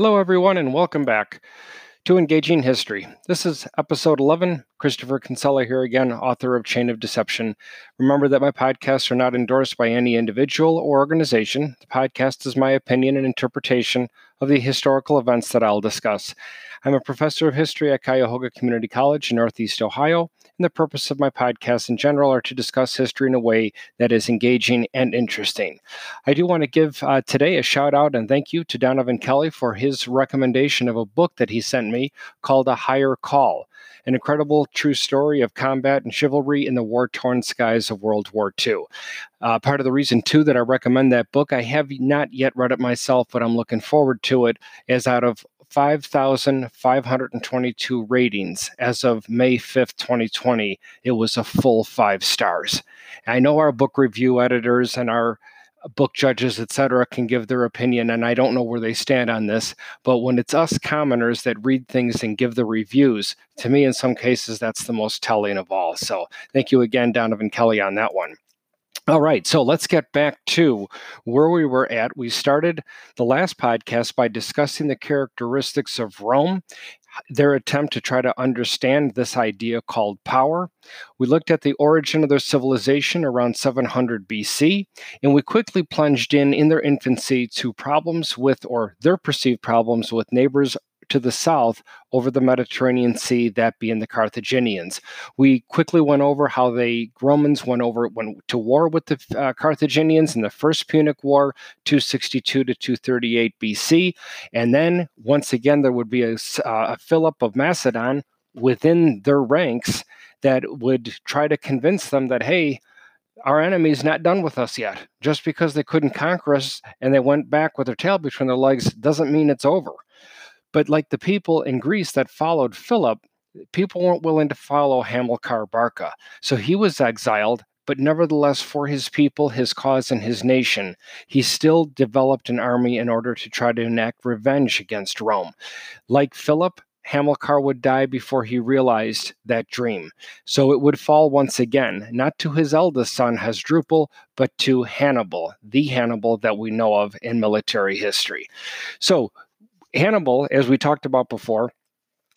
Hello, everyone, and welcome back to Engaging History. This is episode 11. Christopher Kinsella here again, author of Chain of Deception. Remember that my podcasts are not endorsed by any individual or organization. The podcast is my opinion and interpretation of the historical events that I'll discuss. I'm a professor of history at Cuyahoga Community College in Northeast Ohio, and the purpose of my podcast in general are to discuss history in a way that is engaging and interesting. I do want to give uh, today a shout out and thank you to Donovan Kelly for his recommendation of a book that he sent me called A Higher Call an incredible true story of combat and chivalry in the war torn skies of World War II. Uh, part of the reason, too, that I recommend that book, I have not yet read it myself, but I'm looking forward to it, as out of 5,522 ratings as of May 5th, 2020. It was a full five stars. I know our book review editors and our book judges, etc., can give their opinion, and I don't know where they stand on this. But when it's us commoners that read things and give the reviews, to me, in some cases, that's the most telling of all. So thank you again, Donovan Kelly, on that one. All right, so let's get back to where we were at. We started the last podcast by discussing the characteristics of Rome, their attempt to try to understand this idea called power. We looked at the origin of their civilization around 700 BC, and we quickly plunged in in their infancy to problems with, or their perceived problems with neighbors to the south over the Mediterranean Sea, that being the Carthaginians. We quickly went over how the Romans went over went to war with the uh, Carthaginians in the First Punic War, 262 to 238 BC, and then once again there would be a, uh, a Philip of Macedon within their ranks that would try to convince them that hey our enemy's not done with us yet. Just because they couldn't conquer us and they went back with their tail between their legs doesn't mean it's over. But like the people in Greece that followed Philip, people weren't willing to follow Hamilcar Barca. So he was exiled, but nevertheless, for his people, his cause, and his nation, he still developed an army in order to try to enact revenge against Rome. Like Philip, Hamilcar would die before he realized that dream. So it would fall once again, not to his eldest son Hasdrubal, but to Hannibal, the Hannibal that we know of in military history. So Hannibal, as we talked about before,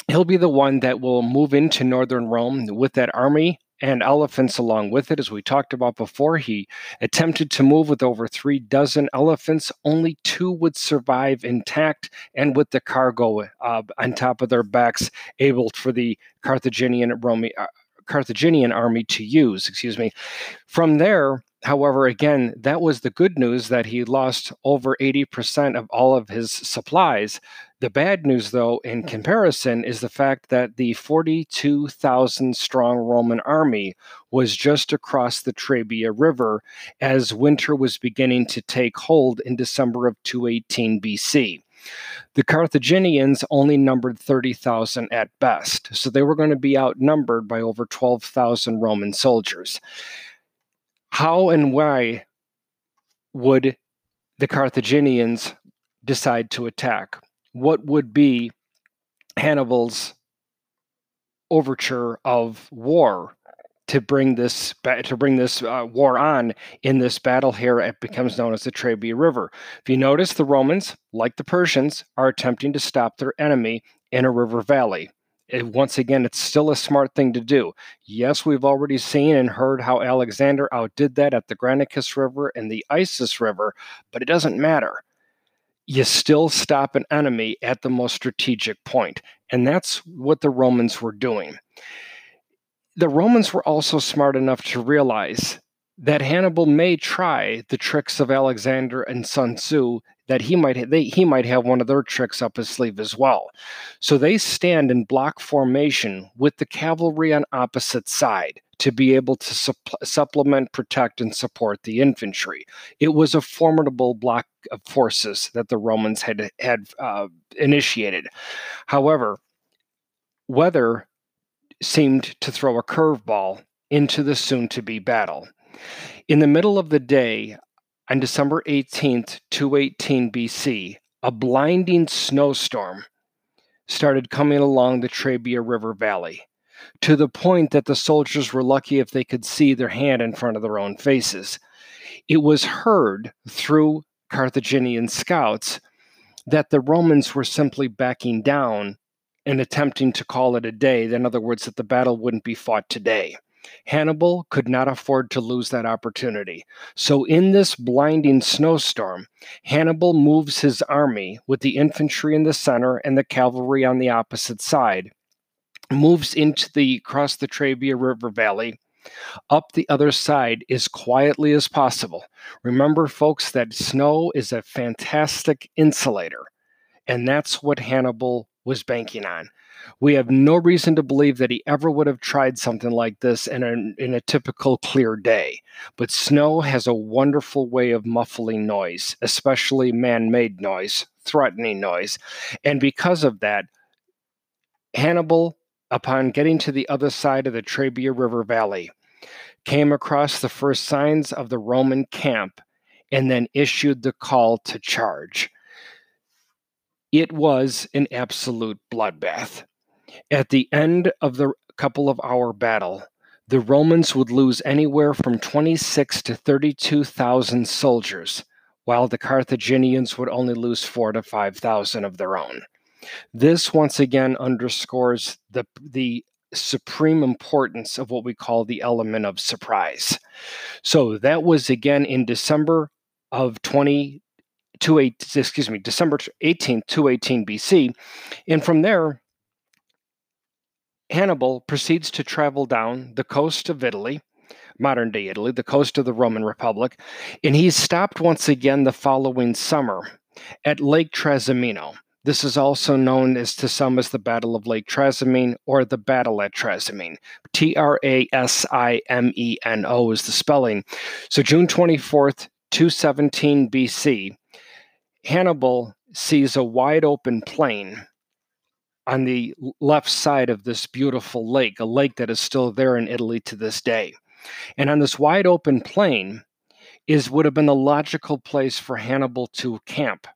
he'll be the one that will move into northern Rome with that army and elephants along with it. As we talked about before, he attempted to move with over three dozen elephants. Only two would survive intact and with the cargo uh, on top of their backs, able for the Carthaginian Roman. Uh, Carthaginian army to use, excuse me. From there, However, again, that was the good news that he lost over 80% of all of his supplies. The bad news, though, in mm. comparison, is the fact that the 42,000 strong Roman army was just across the Trebia River as winter was beginning to take hold in December of 218 BC. The Carthaginians only numbered 30,000 at best, so they were going to be outnumbered by over 12,000 Roman soldiers how and why would the Carthaginians decide to attack? What would be Hannibal's overture of war to bring this to bring this uh, war on in this battle here it becomes known as the Trebia River. If you notice the Romans like the Persians are attempting to stop their enemy in a river valley it, once again, it's still a smart thing to do. Yes, we've already seen and heard how Alexander outdid that at the Granicus River and the Issus River, but it doesn't matter. You still stop an enemy at the most strategic point, and that's what the Romans were doing. The Romans were also smart enough to realize that Hannibal may try the tricks of Alexander and Sun Tzu that he might they, he might have one of their tricks up his sleeve as well. So they stand in block formation with the cavalry on opposite side to be able to supplement, protect, and support the infantry. It was a formidable block of forces that the Romans had had uh, initiated. However, weather seemed to throw a curveball into the soon-to-be battle. In the middle of the day, on December 18th, 218 BC, a blinding snowstorm started coming along the Trebia River Valley, to the point that the soldiers were lucky if they could see their hand in front of their own faces. It was heard through Carthaginian scouts that the Romans were simply backing down and attempting to call it a day. In other words, that the battle wouldn't be fought today. Hannibal could not afford to lose that opportunity. So, in this blinding snowstorm, Hannibal moves his army with the infantry in the center and the cavalry on the opposite side, moves into the across the Trebia River Valley, up the other side as quietly as possible. Remember, folks, that snow is a fantastic insulator, and that's what Hannibal was banking on. We have no reason to believe that he ever would have tried something like this in a, in a typical clear day. But snow has a wonderful way of muffling noise, especially man made noise, threatening noise. And because of that, Hannibal upon getting to the other side of the Trebia River Valley, came across the first signs of the Roman camp and then issued the call to charge. It was an absolute bloodbath. At the end of the couple of hour battle, the Romans would lose anywhere from 26 to 32,000 soldiers, while the Carthaginians would only lose 4 to 5,000 of their own. This once again underscores the, the supreme importance of what we call the element of surprise. So that was again in December of 20 excuse me, December 18th, 218 BC. And from there, Hannibal proceeds to travel down the coast of Italy, modern day Italy, the coast of the Roman Republic, and he stopped once again the following summer at Lake Trasimeno. This is also known as to some as the Battle of Lake Trasimene or the Battle at Trasimene. T R A S I M E N O is the spelling. So June 24th, 217 BC, Hannibal sees a wide open plain on the left side of this beautiful lake, a lake that is still there in Italy to this day. And on this wide open plain is would have been the logical place for Hannibal to camp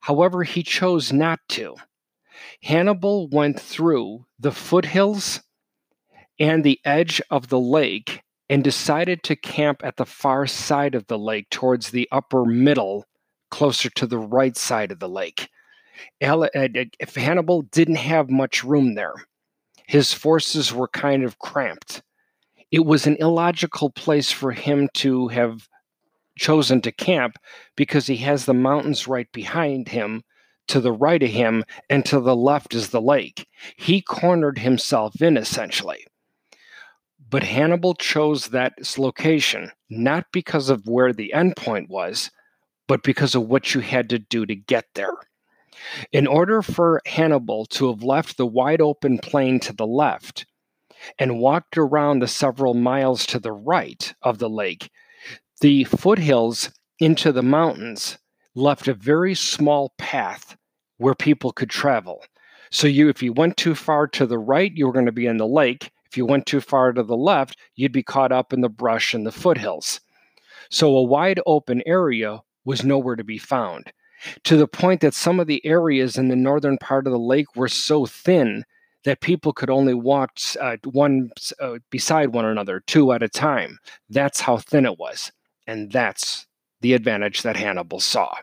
However, he chose not to. Hannibal went through the foothills and the edge of the lake and decided to camp at the far side of the lake towards the upper middle, closer to the right side of the lake. Uh, if Hannibal didn't have much room there, his forces were kind of cramped. It was an illogical place for him to have chosen to camp because he has the mountains right behind him, to the right of him, and to the left is the lake. He cornered himself in essentially. But Hannibal chose that location not because of where the endpoint was, but because of what you had to do to get there. In order for Hannibal to have left the wide open plain to the left and walked around the several miles to the right of the lake, the foothills into the mountains left a very small path where people could travel. So you if you went too far to the right, you were going to be in the lake. If you went too far to the left, you'd be caught up in the brush and the foothills. So a wide open area was nowhere to be found. To the point that some of the areas in the northern part of the lake were so thin that people could only walk uh, one uh, beside one another, two at a time. That's how thin it was. And that's the advantage that Hannibal saw.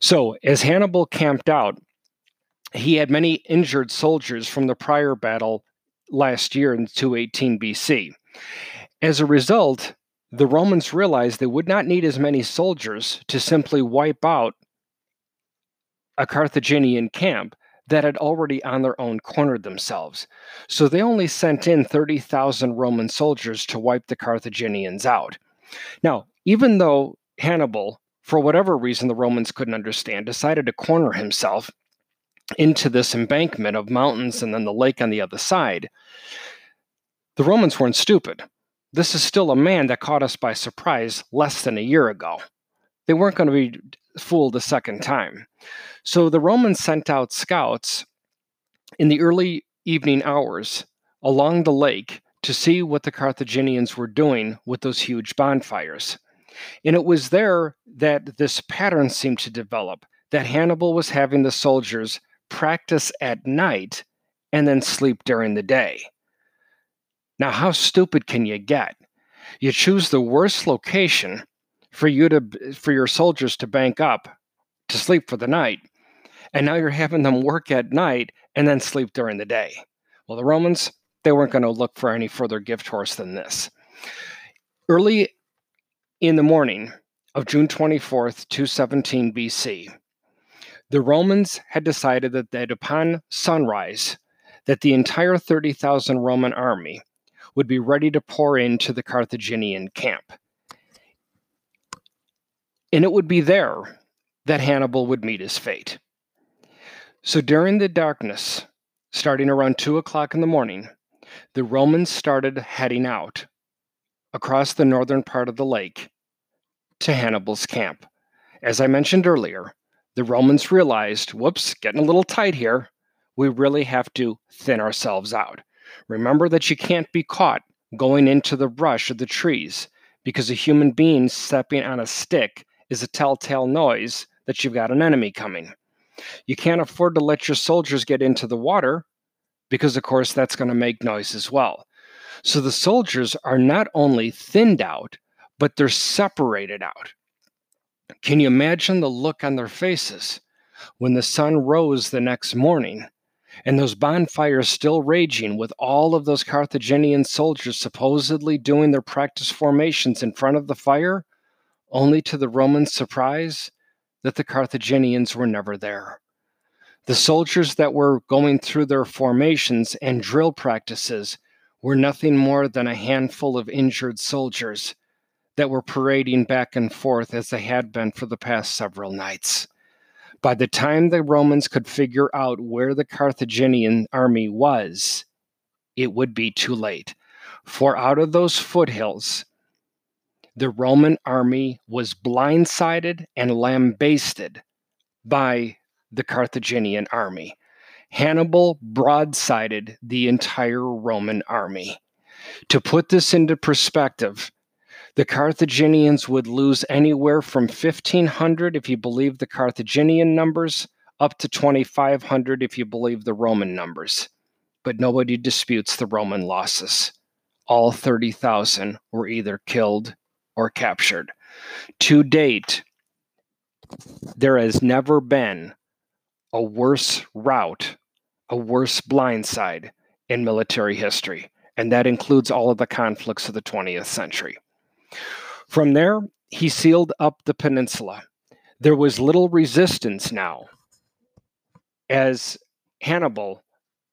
So, as Hannibal camped out, he had many injured soldiers from the prior battle last year in 218 BC. As a result, the Romans realized they would not need as many soldiers to simply wipe out a Carthaginian camp that had already on their own cornered themselves. So they only sent in 30,000 Roman soldiers to wipe the Carthaginians out. Now, even though Hannibal, for whatever reason the Romans couldn't understand, decided to corner himself into this embankment of mountains and then the lake on the other side, the Romans weren't stupid. This is still a man that caught us by surprise less than a year ago. They weren't going to be fooled a second time. So the Romans sent out scouts in the early evening hours along the lake to see what the Carthaginians were doing with those huge bonfires. And it was there that this pattern seemed to develop that Hannibal was having the soldiers practice at night and then sleep during the day. Now, how stupid can you get? You choose the worst location for you to for your soldiers to bank up to sleep for the night. And now you're having them work at night and then sleep during the day. Well, the Romans, they weren't going to look for any further gift horse than this. Early in the morning of June 24th, 217 BC, the Romans had decided that, that upon sunrise, that the entire 30,000 Roman army would be ready to pour into the Carthaginian camp. And it would be there that Hannibal would meet his fate. So during the darkness, starting around 2 o'clock in the morning, the Romans started heading out across the northern part of the lake to Hannibal's camp. As I mentioned earlier, the Romans realized, whoops, getting a little tight here. We really have to thin ourselves out. Remember that you can't be caught going into the brush of the trees because a human being stepping on a stick is a telltale noise that you've got an enemy coming. You can't afford to let your soldiers get into the water because, of course, that's going to make noise as well. So the soldiers are not only thinned out, but they're separated out. Can you imagine the look on their faces when the sun rose the next morning and those bonfires still raging with all of those Carthaginian soldiers supposedly doing their practice formations in front of the fire, only to the Romans' surprise that the Carthaginians were never there. The soldiers that were going through their formations and drill practices were nothing more than a handful of injured soldiers that were parading back and forth as they had been for the past several nights. By the time the Romans could figure out where the Carthaginian army was, it would be too late. For out of those foothills, the Roman army was blindsided and lambasted by the Carthaginian army. Hannibal broadsided the entire Roman army. To put this into perspective, the Carthaginians would lose anywhere from 1,500 if you believe the Carthaginian numbers, up to 2,500 if you believe the Roman numbers. But nobody disputes the Roman losses. All 30,000 were either killed or captured. To date, there has never been a worse rout, a worse blindside in military history, and that includes all of the conflicts of the 20th century. From there, he sealed up the peninsula. There was little resistance now, as Hannibal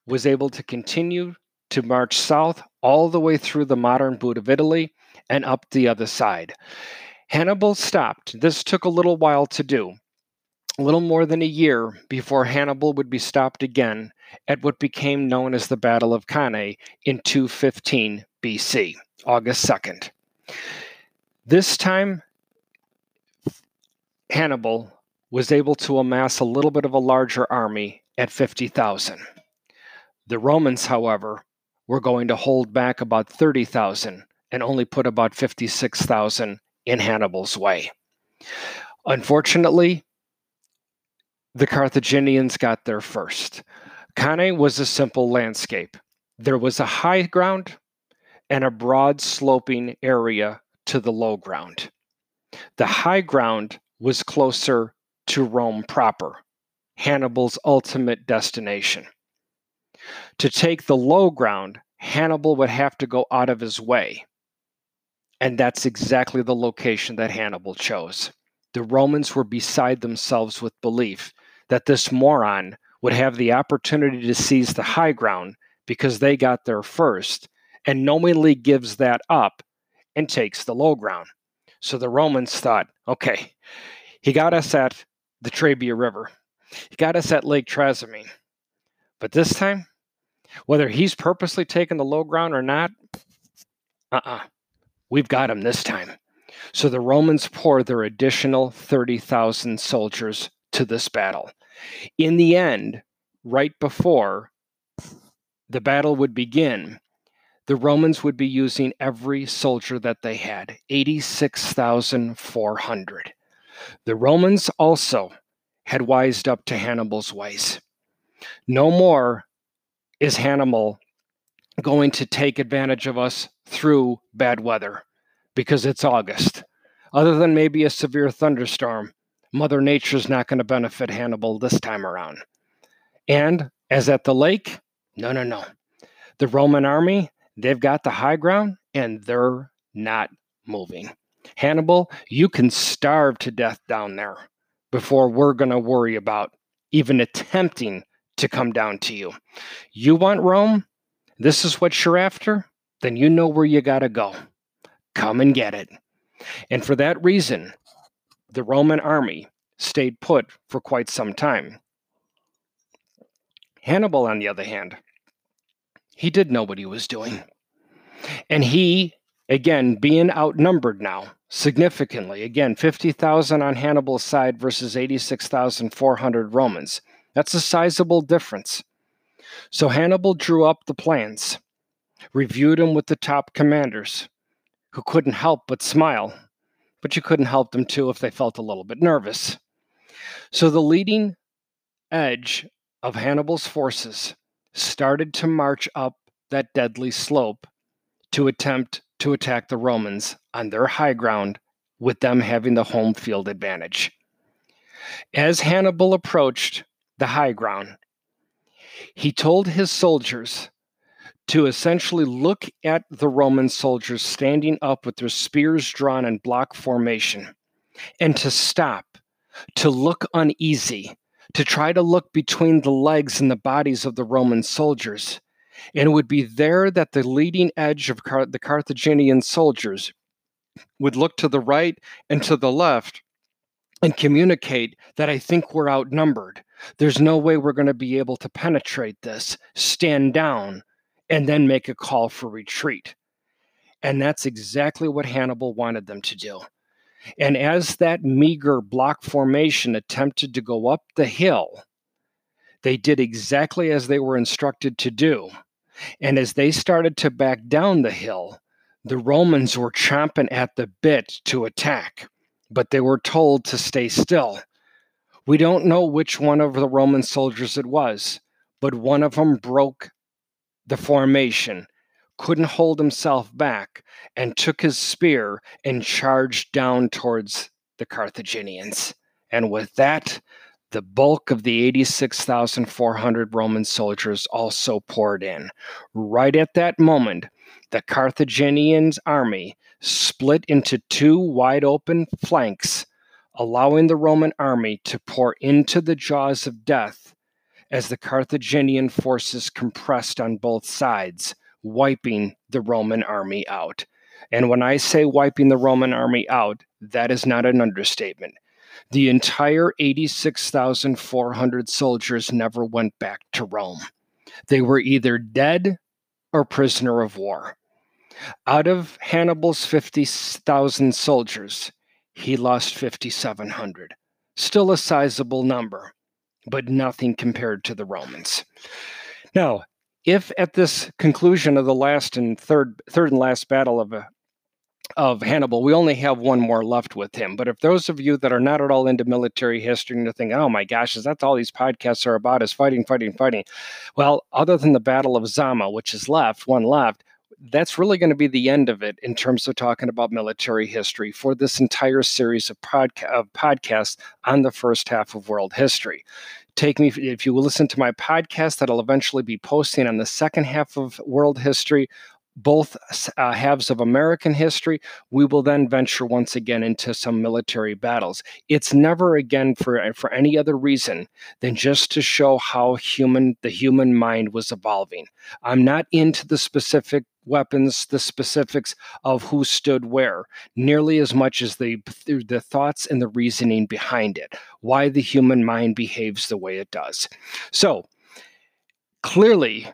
was able to continue to march south all the way through the modern boot of Italy and up the other side. Hannibal stopped. This took a little while to do, a little more than a year before Hannibal would be stopped again at what became known as the Battle of Cannae in 215 BC, August 2nd. This time, Hannibal was able to amass a little bit of a larger army at 50,000. The Romans, however, were going to hold back about 30,000 and only put about 56,000 in Hannibal's way. Unfortunately, the Carthaginians got there first. Cannae was a simple landscape. There was a high ground and a broad sloping area to the low ground. The high ground was closer to Rome proper, Hannibal's ultimate destination. To take the low ground, Hannibal would have to go out of his way. And that's exactly the location that Hannibal chose. The Romans were beside themselves with belief that this moron would have the opportunity to seize the high ground because they got there first and knowingly gives that up and takes the low ground. So the Romans thought, okay, he got us at the Trebia River, he got us at Lake Trasimene. But this time, whether he's purposely taken the low ground or not, uh uh-uh, uh, we've got him this time. So the Romans pour their additional 30,000 soldiers to this battle. In the end, right before the battle would begin, the Romans would be using every soldier that they had 86,400. The Romans also had wised up to Hannibal's ways. No more is Hannibal going to take advantage of us through bad weather because it's August. Other than maybe a severe thunderstorm, Mother Nature's not going to benefit Hannibal this time around. And as at the lake, no, no, no. The Roman army, they've got the high ground and they're not moving. Hannibal, you can starve to death down there before we're going to worry about even attempting to come down to you. You want Rome? This is what you're after? Then you know where you got to go. Come and get it. And for that reason, the Roman army stayed put for quite some time. Hannibal, on the other hand, he did know what he was doing. And he, again, being outnumbered now significantly, again, 50,000 on Hannibal's side versus 86,400 Romans. That's a sizable difference. So Hannibal drew up the plans, reviewed them with the top commanders, who couldn't help but smile, but you couldn't help them too if they felt a little bit nervous. So the leading edge of Hannibal's forces started to march up that deadly slope to attempt to attack the Romans on their high ground, with them having the home field advantage. As Hannibal approached the high ground, he told his soldiers to essentially look at the Roman soldiers standing up with their spears drawn in block formation and to stop, to look uneasy, to try to look between the legs and the bodies of the Roman soldiers. And it would be there that the leading edge of Car- the Carthaginian soldiers would look to the right and to the left and communicate that I think we're outnumbered. There's no way we're going to be able to penetrate this. Stand down and then make a call for retreat. And that's exactly what Hannibal wanted them to do. And as that meager block formation attempted to go up the hill, they did exactly as they were instructed to do. And as they started to back down the hill, the Romans were chomping at the bit to attack, but they were told to stay still. We don't know which one of the Roman soldiers it was, but one of them broke the formation, couldn't hold himself back, and took his spear and charged down towards the Carthaginians. And with that, the bulk of the 86,400 Roman soldiers also poured in. Right at that moment, the Carthaginians' army split into two wide open flanks, allowing the Roman army to pour into the jaws of death as the Carthaginian forces compressed on both sides, wiping the Roman army out. And when I say wiping the Roman army out, that is not an understatement. The entire 86,400 soldiers never went back to Rome. They were either dead or prisoner of war. Out of Hannibal's 50,000 soldiers, he lost 5,700. Still a sizable number but nothing compared to the Romans. Now, if at this conclusion of the last and third third and last battle of uh, of Hannibal, we only have one more left with him. But if those of you that are not at all into military history and think, oh my gosh, is that all these podcasts are about is fighting, fighting, fighting? Well, other than the Battle of Zama, which is left, one left, that's really going to be the end of it in terms of talking about military history for this entire series of, podca- of podcasts on the first half of world history. Take me, if you listen to my podcast, that I'll eventually be posting on the second half of world history both uh, halves of American history, we will then venture once again into some military battles. It's never again for for any other reason than just to show how human the human mind was evolving. I'm not into the specific weapons, the specifics of who stood where, nearly as much as the the thoughts and the reasoning behind it, why the human mind behaves the way it does. So clearly,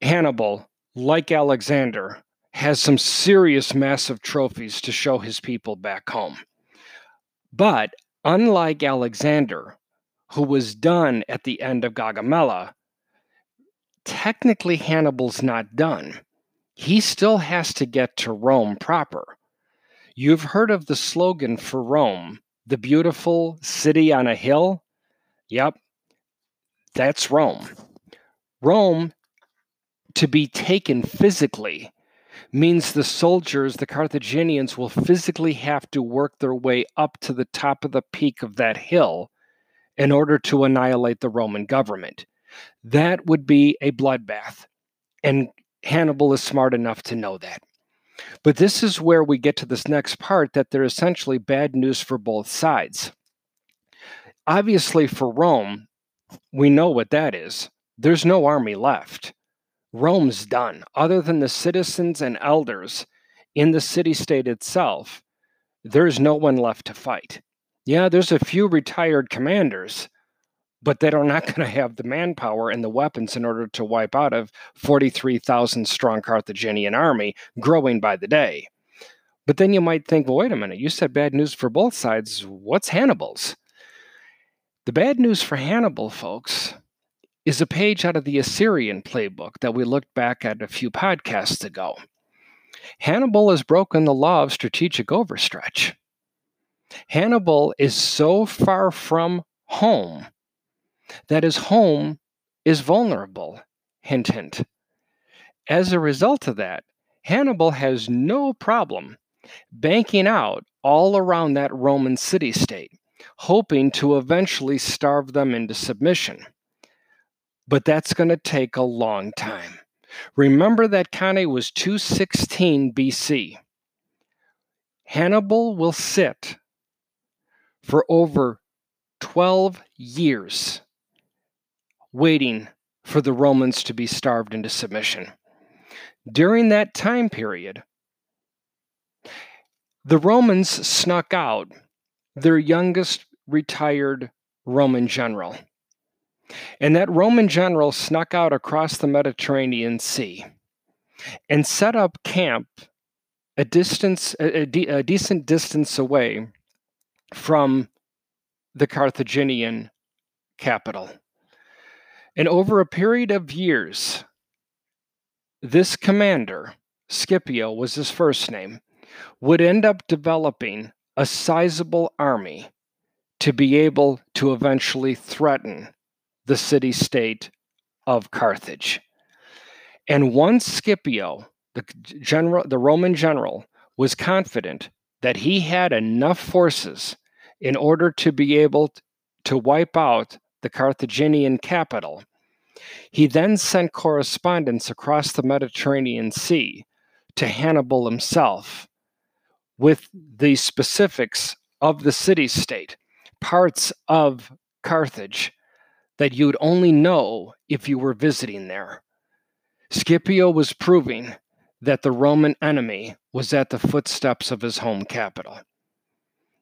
Hannibal like Alexander, has some serious massive trophies to show his people back home. But unlike Alexander, who was done at the end of Gaugamela, technically Hannibal's not done. He still has to get to Rome proper. You've heard of the slogan for Rome, the beautiful city on a hill? Yep, that's Rome. Rome to be taken physically means the soldiers, the Carthaginians, will physically have to work their way up to the top of the peak of that hill in order to annihilate the Roman government. That would be a bloodbath. And Hannibal is smart enough to know that. But this is where we get to this next part that they're essentially bad news for both sides. Obviously, for Rome, we know what that is. There's no army left. Rome's done. Other than the citizens and elders in the city state itself, there's no one left to fight. Yeah, there's a few retired commanders, but they are not going to have the manpower and the weapons in order to wipe out a 43,000 strong Carthaginian army growing by the day. But then you might think, well, wait a minute, you said bad news for both sides. What's Hannibal's? The bad news for Hannibal, folks, is a page out of the Assyrian playbook that we looked back at a few podcasts ago. Hannibal has broken the law of strategic overstretch. Hannibal is so far from home that his home is vulnerable. Hint, hint. As a result of that, Hannibal has no problem banking out all around that Roman city state, hoping to eventually starve them into submission. But that's going to take a long time. Remember that Cannae was 216 BC. Hannibal will sit for over 12 years waiting for the Romans to be starved into submission. During that time period, the Romans snuck out their youngest retired Roman general. And that Roman general snuck out across the Mediterranean Sea and set up camp a distance a, a, a decent distance away from the Carthaginian capital. And over a period of years, this commander, Scipio was his first name, would end up developing a sizable army to be able to eventually threaten the city state of Carthage. And once Scipio, the general, the Roman general, was confident that he had enough forces in order to be able to wipe out the Carthaginian capital. He then sent correspondence across the Mediterranean Sea to Hannibal himself with the specifics of the city state, parts of Carthage that you'd only know if you were visiting there. Scipio was proving that the Roman enemy was at the footsteps of his home capital.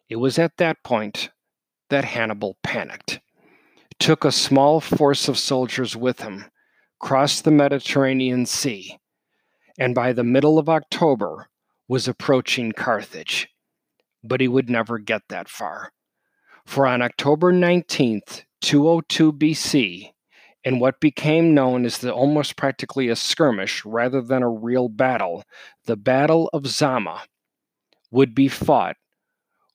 It was at that point that Hannibal panicked took a small force of soldiers with him, crossed the Mediterranean Sea, and by the middle of October was approaching Carthage. But he would never get that far. For on October 19th, 202 BC, in what became known as the almost practically a skirmish rather than a real battle, the Battle of Zama would be fought,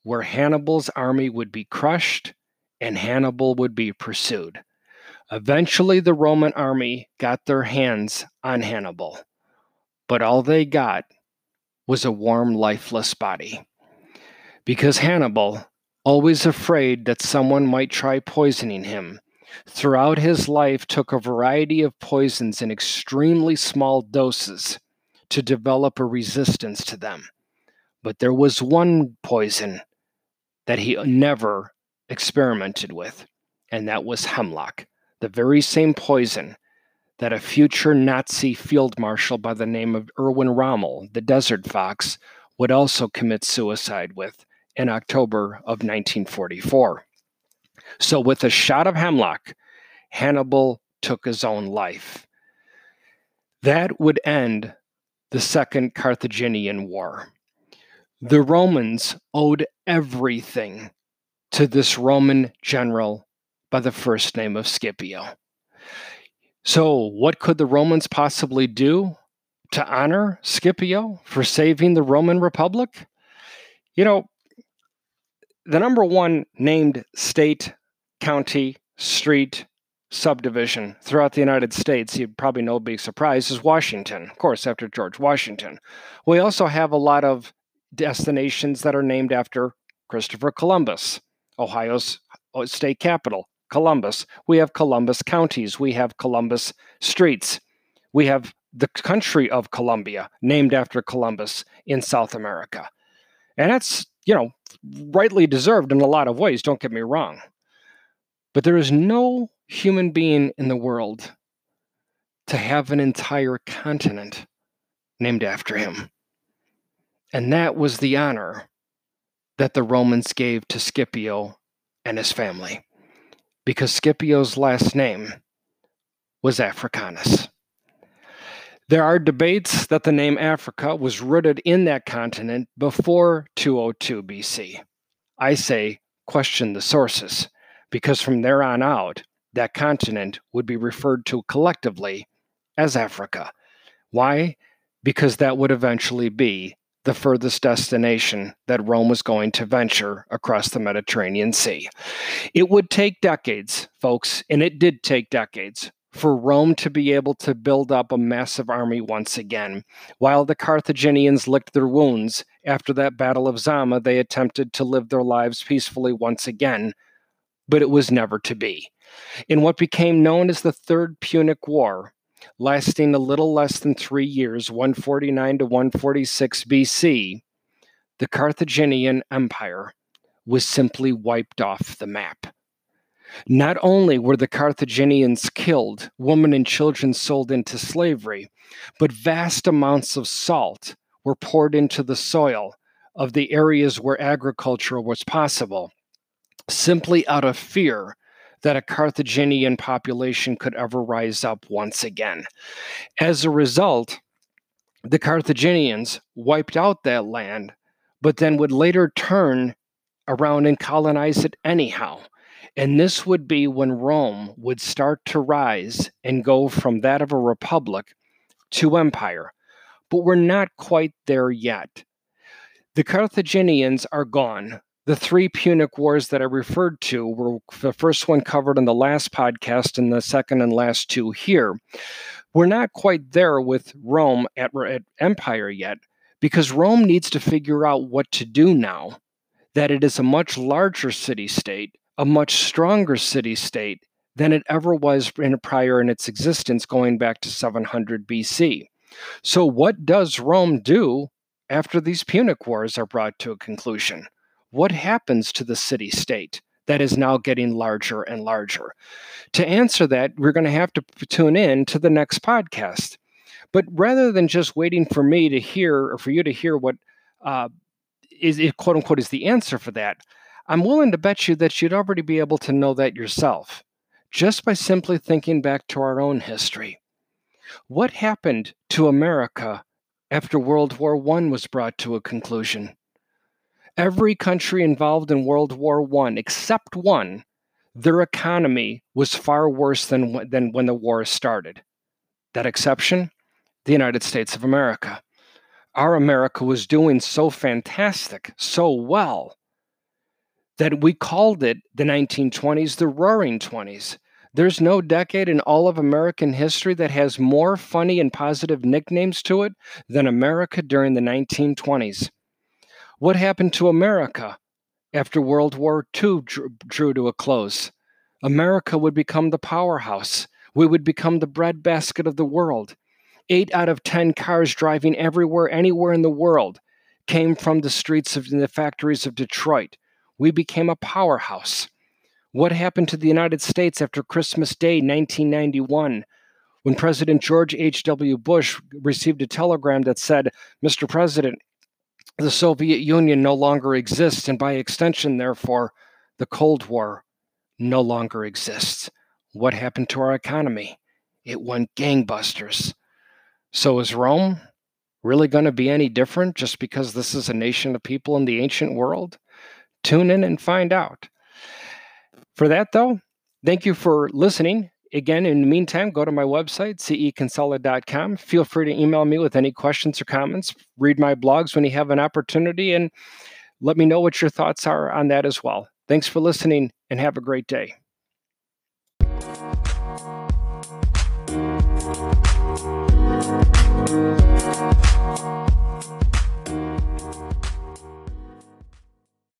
where Hannibal's army would be crushed and Hannibal would be pursued. Eventually, the Roman army got their hands on Hannibal, but all they got was a warm, lifeless body. Because Hannibal, always afraid that someone might try poisoning him, throughout his life took a variety of poisons in extremely small doses to develop a resistance to them. But there was one poison that he never experimented with, and that was hemlock, the very same poison that a future Nazi field marshal by the name of Erwin Rommel, the Desert Fox, would also commit suicide with in October of 1944. So, with a shot of hemlock, Hannibal took his own life. That would end the Second Carthaginian War. The Romans owed everything to this Roman general by the first name of Scipio. So, what could the Romans possibly do to honor Scipio for saving the Roman Republic? You know, the number one named state, county, street subdivision throughout the United States, you'd probably no big surprise, is Washington, of course, after George Washington. We also have a lot of destinations that are named after Christopher Columbus, Ohio's uh, state capital, Columbus. We have Columbus counties. We have Columbus streets. We have the country of Colombia, named after Columbus in South America. And that's, you know, rightly deserved in a lot of ways, don't get me wrong. But there is no human being in the world to have an entire continent named after him. And that was the honor that the Romans gave to Scipio and his family, because Scipio's last name was Africanus. There are debates that the name Africa was rooted in that continent before 202 BC. I say question the sources, because from there on out, that continent would be referred to collectively as Africa. Why? Because that would eventually be the furthest destination that Rome was going to venture across the Mediterranean Sea. It would take decades, folks, and it did take decades for Rome to be able to build up a massive army once again. While the Carthaginians licked their wounds after that Battle of Zama, they attempted to live their lives peacefully once again, but it was never to be. In what became known as the Third Punic War, lasting a little less than three years, 149 to 146 BC, the Carthaginian Empire was simply wiped off the map. Not only were the Carthaginians killed, women and children sold into slavery, but vast amounts of salt were poured into the soil of the areas where agriculture was possible, simply out of fear that a Carthaginian population could ever rise up once again. As a result, the Carthaginians wiped out that land, but then would later turn around and colonize it anyhow. And this would be when Rome would start to rise and go from that of a republic to empire. But we're not quite there yet. The Carthaginians are gone. The three Punic Wars that I referred to were the first one covered in the last podcast and the second and last two here. We're not quite there with Rome at, at empire yet because Rome needs to figure out what to do now that it is a much larger city state, a much stronger city state than it ever was in prior in its existence going back to 700 BC. So what does Rome do after these Punic Wars are brought to a conclusion? what happens to the city state that is now getting larger and larger? To answer that, we're going to have to tune in to the next podcast. But rather than just waiting for me to hear or for you to hear what uh, is quote unquote is the answer for that, I'm willing to bet you that you'd already be able to know that yourself just by simply thinking back to our own history. What happened to America after World War I was brought to a conclusion? every country involved in World War I, except one, their economy was far worse than, than when the war started. That exception? The United States of America. Our America was doing so fantastic, so well, that we called it the 1920s the Roaring Twenties. There's no decade in all of American history that has more funny and positive nicknames to it than America during the 1920s. What happened to America after World War II drew, drew to a close? America would become the powerhouse. We would become the breadbasket of the world. Eight out of 10 cars driving everywhere, anywhere in the world came from the streets of the factories of Detroit. We became a powerhouse. What happened to the United States after Christmas Day 1991 when President George H.W. Bush received a telegram that said, Mr. President, the Soviet Union no longer exists, and by extension, therefore, the Cold War no longer exists. What happened to our economy? It went gangbusters. So is Rome really going to be any different just because this is a nation of people in the ancient world? Tune in and find out. For that, though, thank you for listening. Again, in the meantime, go to my website, ceconsolid.com. Feel free to email me with any questions or comments. Read my blogs when you have an opportunity and let me know what your thoughts are on that as well. Thanks for listening and have a great day.